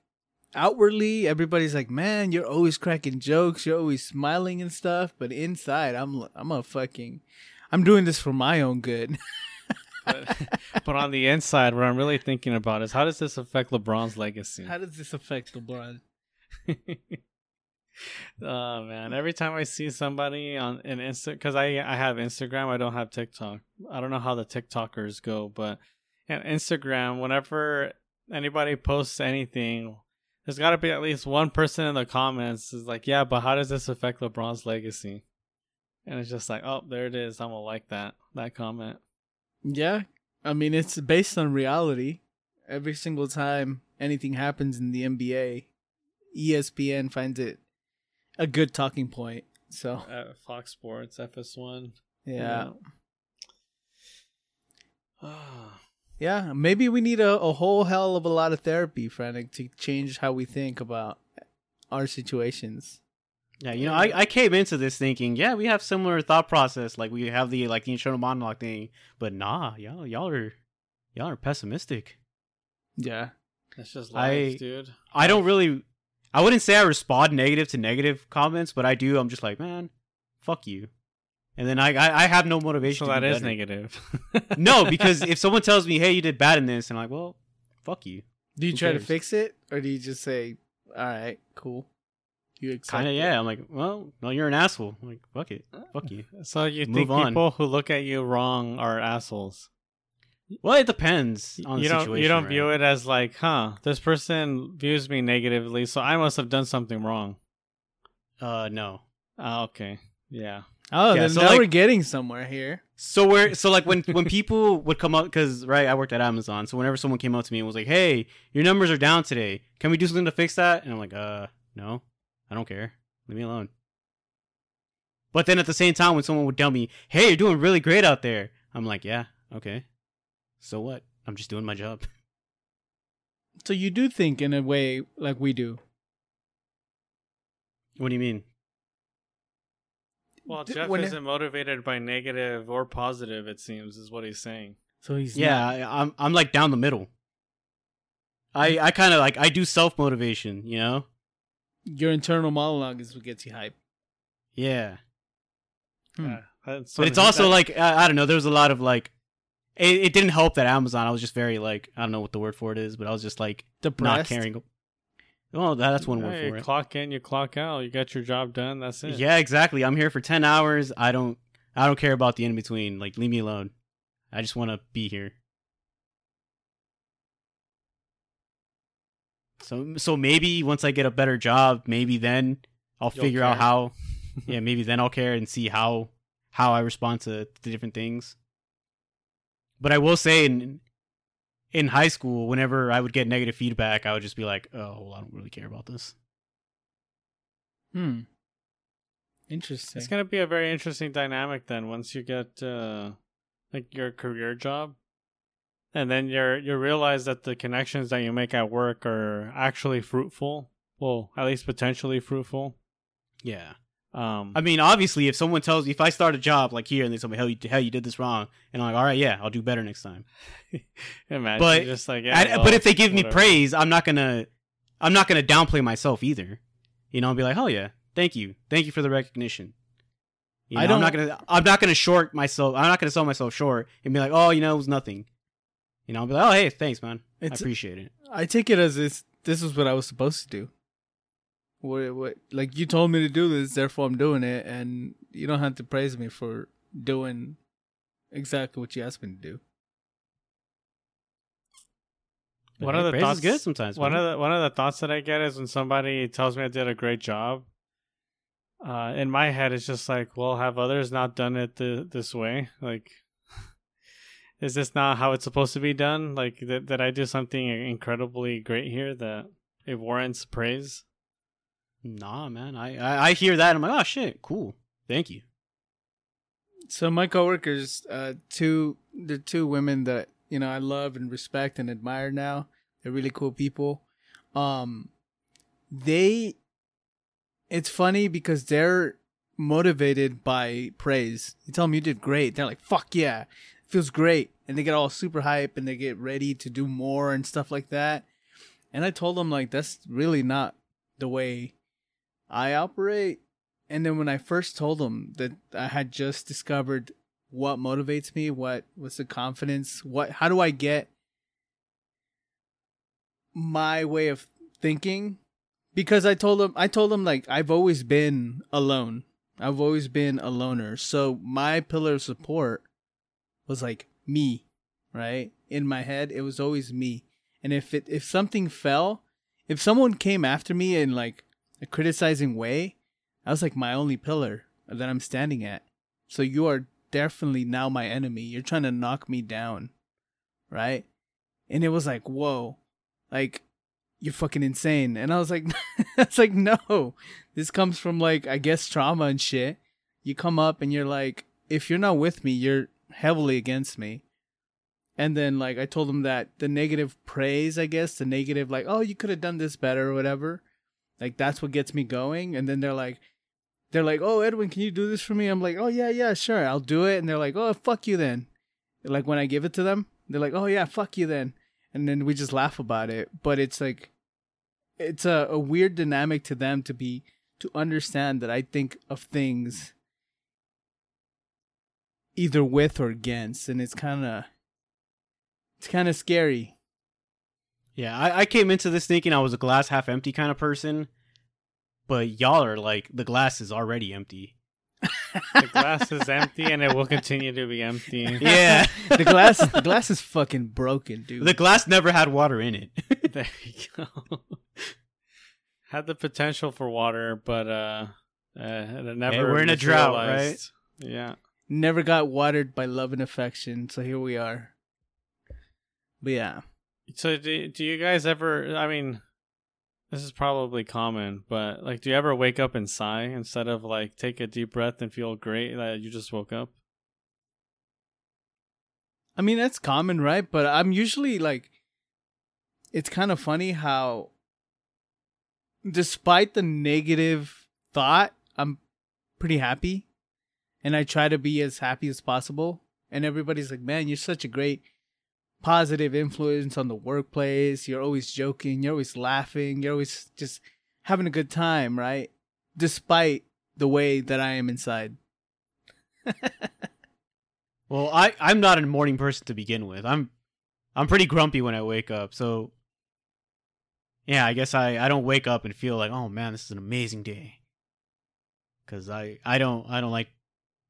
outwardly everybody's like, "Man, you're always cracking jokes, you're always smiling and stuff," but inside I'm I'm a fucking I'm doing this for my own good. But, but on the inside, what I'm really thinking about is how does this affect LeBron's legacy? How does this affect LeBron? oh man! Every time I see somebody on an Insta, because I I have Instagram, I don't have TikTok. I don't know how the TikTokers go, but on Instagram, whenever anybody posts anything, there's got to be at least one person in the comments is like, "Yeah, but how does this affect LeBron's legacy?" And it's just like, "Oh, there it is. I'm gonna like that that comment." Yeah, I mean it's based on reality. Every single time anything happens in the NBA, ESPN finds it a good talking point. So At Fox Sports, FS1. yeah, Ah. yeah. Maybe we need a, a whole hell of a lot of therapy, Frantic, to change how we think about our situations. Yeah, you know, I, I came into this thinking, yeah, we have similar thought process. Like we have the like the internal monologue thing, but nah, y'all y'all are y'all are pessimistic. Yeah, That's just I- life, dude. I don't really I wouldn't say I respond negative to negative comments, but I do. I'm just like, man, fuck you. and then I I, I have no motivation. So to that do is better. negative. no, because if someone tells me, "Hey, you did bad in this," and I'm like, "Well, fuck you." Do you Who try to fix it, or do you just say, "All right, cool"? You accept Kind of, it? yeah. I'm like, well, no, you're an asshole. I'm like, fuck it, fuck you. so you Move think on. people who look at you wrong are assholes? Well, it depends on you the don't situation. you don't right? view it as like, huh? This person views me negatively, so I must have done something wrong. Uh, no. Ah, okay, yeah. Oh, Yeah, then so, now like- we're getting somewhere here. So where, so like when when people would come up, because right, I worked at Amazon. So whenever someone came up to me and was like, "Hey, your numbers are down today. Can we do something to fix that?" And I'm like, "Uh, no, I don't care. Leave me alone." But then at the same time, when someone would tell me, "Hey, you're doing really great out there," I'm like, "Yeah, okay. So what? I'm just doing my job." So you do think in a way like we do. what do you mean? Well, Jeff when it- isn't motivated by negative or positive. It seems is what he's saying. So he's Yeah, not. I, I'm I'm like down the middle. I I kind of like I do self motivation, you know. Your internal monologue is what gets you hype. Yeah. Hmm. Yeah, but it's also that- like I, I don't know. There was a lot of like, it, it didn't help that Amazon. I was just very like I don't know what the word for it is, but I was just like not Depressed. caring. Well, that, that's one Yeah, word you for it. clock in, you clock out. You got your job done. That's it. Yeah, exactly. I'm here for ten hours. I don't I don't care about the in between. Like leave me alone. I just want to be here. So so maybe once I get a better job, maybe then I'll You'll figure out how. yeah, maybe then I'll care and see how how I respond to the different things. But I will say in in high school, whenever I would get negative feedback, I would just be like, "Oh, well, I don't really care about this." Hmm. Interesting. It's gonna be a very interesting dynamic then once you get uh like your career job. And then you're you realize that the connections that you make at work are actually fruitful. Well, at least potentially fruitful. Yeah. Um I mean, obviously, if someone tells me if I start a job like here and they tell me, "Hell, you, hell, you did this wrong," and I'm like, "All right, yeah, I'll do better next time." imagine but- just like yeah, I- well, but if they give me praise, I'm not gonna, I'm not gonna downplay myself either. You know, I'll be like, "Oh yeah, thank you, thank you for the recognition." You know, I I'm don't- not gonna, I'm not gonna short myself. I'm not gonna sell myself short and be like, "Oh, you know, it was nothing." You know, I'll be like, "Oh, hey, thanks, man. I It's- appreciate it." I take it as this. This is what I was supposed to do. What, what? Like you told me to do this, therefore I'm doing it, and you don't have to praise me for doing exactly what you asked me to do. But, One hey, of the praise is thoughts- good sometimes. one man. of the one of the thoughts that I get is when somebody tells me I did a great job. Uh, in my head, it's just like, well, have others not done it th- this way? Like, is this not how it's supposed to be done? Like, that that I do something incredibly great here that it warrants praise. Nah, man. I, I I hear that. I'm like, "Oh shit, cool. Thank you." So my coworkers, uh, two the two women that you know I love and respect and admire now. They're really cool people. Um, they, it's funny because they're motivated by praise. You tell them you did great, they're like, "Fuck yeah, feels great," and they get all super hype and they get ready to do more and stuff like that. And I told them like that's really not the way I operate. And then when I first told them that I had just discovered what motivates me, what was the confidence, what how do I get my way of thinking? Because I told them I told them like I've always been alone. I've always been a loner. So my pillar of support was like me, right? In my head, it was always me. And if it if something fell, if someone came after me in like a criticizing way, I was like my only pillar that I'm standing at. So you are definitely now my enemy. You're trying to knock me down. Right? And it was like, whoa. Like you're fucking insane. And I was like that's like no. This comes from like I guess trauma and shit. You come up and you're like if you're not with me, you're heavily against me. And then like I told them that the negative praise, I guess, the negative like, oh, you could have done this better or whatever. Like that's what gets me going. And then they're like, they're like, oh, Edwin, can you do this for me? I'm like, oh yeah, yeah, sure, I'll do it. And they're like, oh, fuck you then. Like when I give it to them, they're like, oh yeah, fuck you then. And then we just laugh about it. But it's like, it's a, a weird dynamic to them to be to understand that I think of things either with or against, and it's kind of it's kind of scary. Yeah, I, I came into this thinking I was a glass half empty kind of person, but y'all are like the glass is already empty. The glass is empty, and it will continue to be empty. Yeah, the glass the glass is fucking broken, dude. the glass never had water in it. There you go. Had the potential for water, but uh, uh it never. Hey, we're in a drought, right? Yeah. Never got watered by love and affection, so here we are. But yeah. So do do you guys ever? I mean, this is probably common, but like, do you ever wake up and sigh instead of like take a deep breath and feel great that you just woke up? I mean, that's common, right? But I'm usually like, it's kind of funny how, despite the negative thought, I'm pretty happy. And I try to be as happy as possible. And everybody's like, man, you're such a great positive influence on the workplace. You're always joking. You're always laughing. You're always just having a good time, right? Despite the way that I am inside. well, I I'm not a morning person to begin with. I'm I'm pretty grumpy when I wake up. So yeah, I guess I I don't wake up and feel like, "Oh man, this is an amazing day." Cuz I I don't I don't like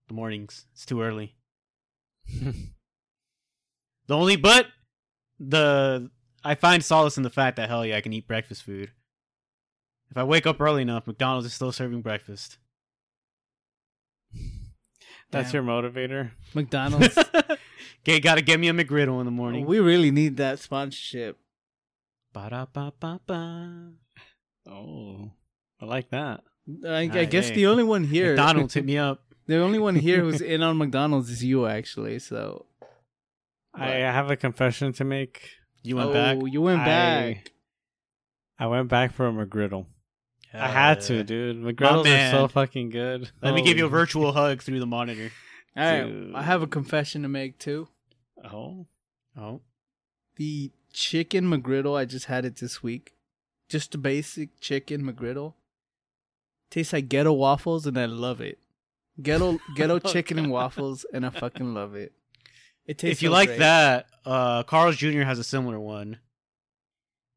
the mornings. It's too early. The only but the I find solace in the fact that hell yeah, I can eat breakfast food. If I wake up early enough, McDonald's is still serving breakfast. That's Damn. your motivator. McDonald's. okay, gotta get me a McGriddle in the morning. we really need that sponsorship. Ba-da-ba-ba-ba. Oh, I like that. I, I guess hey. the only one here, McDonald's hit me up. The only one here who's in on McDonald's is you, actually. So I have a confession to make. You went oh, back. you went I- back. I went back for a McGriddle. I had to, dude. McGriddles are so fucking good. Let me give you a oh. virtual hug through the monitor. All right, I have a confession to make too. Oh, Oh, The chicken McGriddle, I just had it this week. Just a basic chicken McGriddle. Tastes like ghetto waffles, and I love it. Ghetto ghetto Oh, chicken and waffles, and I fucking love it. It tastes. if you so like great. that, uh, Carl's Jr. has a similar one.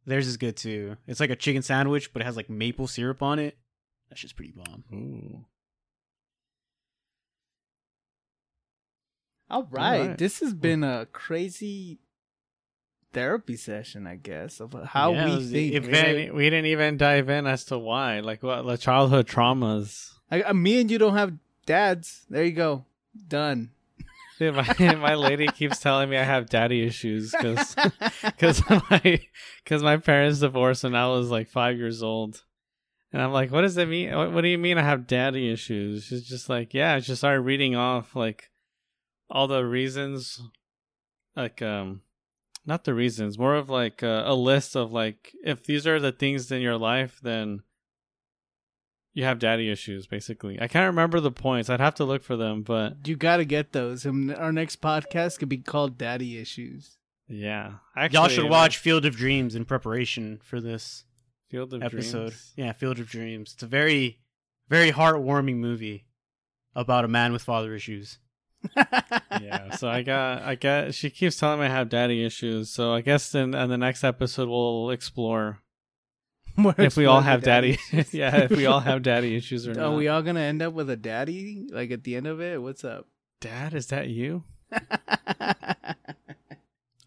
Theirs is good too. It's like a chicken sandwich, but it has like maple syrup on it. That's just pretty bomb. Ooh. All right. right. This has been a crazy therapy session, I guess, of how Yeah, we was- think. if We didn't, we didn't even dive in as to why, like what the childhood traumas. I, I- me and you don't have dads. There you go. Done. Dude, my, my lady keeps telling me I have daddy issues because because my because my parents divorced when I was like five years old, and I'm like, what does that mean? What, what do you mean I have daddy issues? She's just like, yeah. She started reading off like all the reasons, like um, not the reasons, more of like uh, a list of like if these are the things in your life, then you have daddy issues. Basically, I can't remember the points. I'd have to look for them, but you got to get those. And our next podcast could be called Daddy Issues. yeah, actually, Y'all should watch Field of Dreams in preparation for this Field of episode. Dreams. Yeah, Field of Dreams. It's a very, very heartwarming movie about a man with father issues. yeah so i got i got she keeps telling me i have daddy issues so i guess in, in the next episode we'll explore More if we all have the daddy, issues. yeah if we all have daddy issues or Are not we all gonna end up with a daddy? Like at the end of it? What's up? dad is that you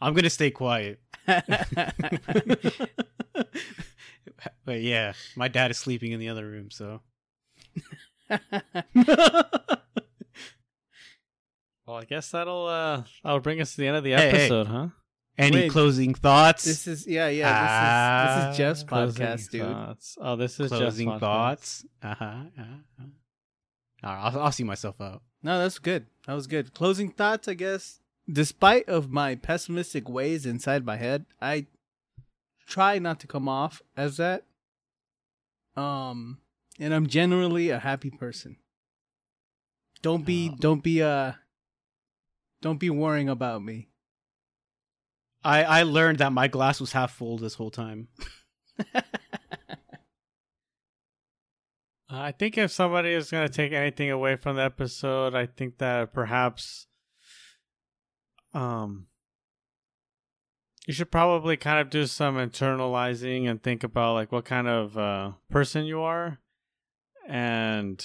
I'm gonna stay quiet. but yeah, my dad is sleeping in the other room, so. well i guess that'll uh that'll bring us to the end of the Hey, hey. episode huh Any Wait. closing thoughts? this is yeah, yeah. This is this is Jeff's podcast, dude. thoughts. oh this is closing Jeff's thoughts. Uh huh. Uh-huh. All right, I'll, I'll see myself out. No, that's good. That was good. Closing thoughts, I guess. Despite of my pessimistic ways inside my head, I try not to come off as that. Um, and I'm generally a happy person. Don't be, Oh. don't be, uh, don't be worrying about me. I I learned that my glass was half full this whole time. I think if somebody is going to take anything away from the episode, I think that perhaps um you should probably kind of do some internalizing and think about like what kind of uh person you are. And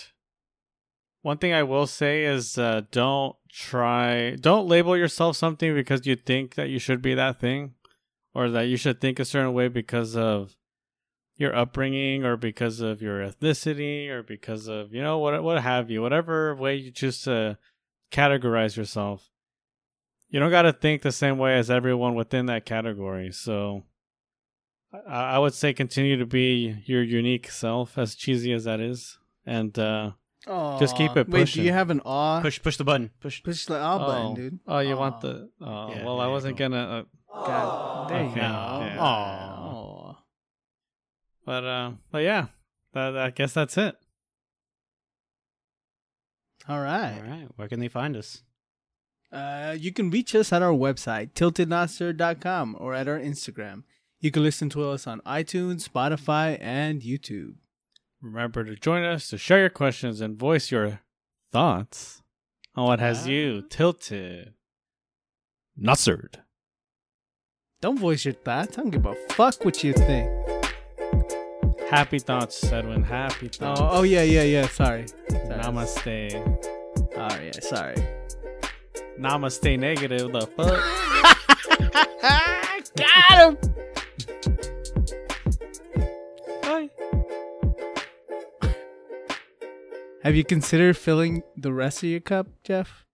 one thing I will say is uh don't try don't label yourself something because you think that you should be that thing or that you should think a certain way because of your upbringing or because of your ethnicity or because of you know what what have you whatever way you choose to categorize yourself. You don't got to think the same way as everyone within that category. So I, I would say continue to be your unique self as cheesy as that is. And uh Just keep Aw. it Wait, do pushing. you have an aw? Push push the button. Push. Push the aw button, oh, dude. oh you Aw. want the oh Yeah, well there i you wasn't go. gonna uh, God, there you Okay, go. yeah. Aw. but uh but yeah that, i guess that's it All right. All right. Where can they find us? Uh, you can reach us at our website, tiltednotster.com, or at our Instagram. You can listen to us on iTunes, Spotify, and YouTube. Remember to join us to share your questions and voice your thoughts on what has you tilted. Nutsered. Don't voice your thoughts. I don't give a fuck what you think. Happy thoughts, Edwin. Happy thoughts. Oh, oh yeah, yeah, yeah. Sorry. sorry. Namaste. Oh, yeah, sorry. Namaste negative. The fuck? Got him! Have you considered filling the rest of your cup, Jeff?